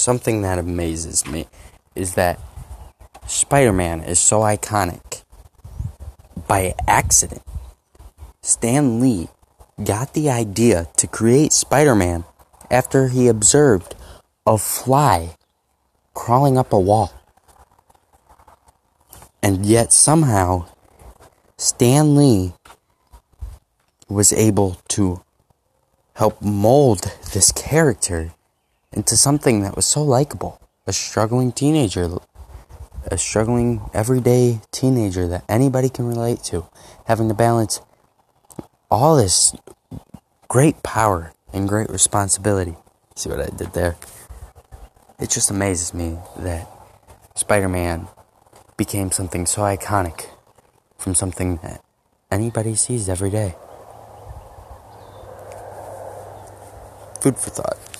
something that amazes me is that Spider Man is so iconic by accident. Stan Lee got the idea to create Spider Man after he observed a fly crawling up a wall. And yet somehow Stan Lee was able to help mold this character into something that was so likable. A struggling teenager, a struggling everyday teenager that anybody can relate to, having to balance all this great power and great responsibility. See what I did there? It just amazes me that Spider Man became something so iconic from something that anybody sees every day. Food for thought.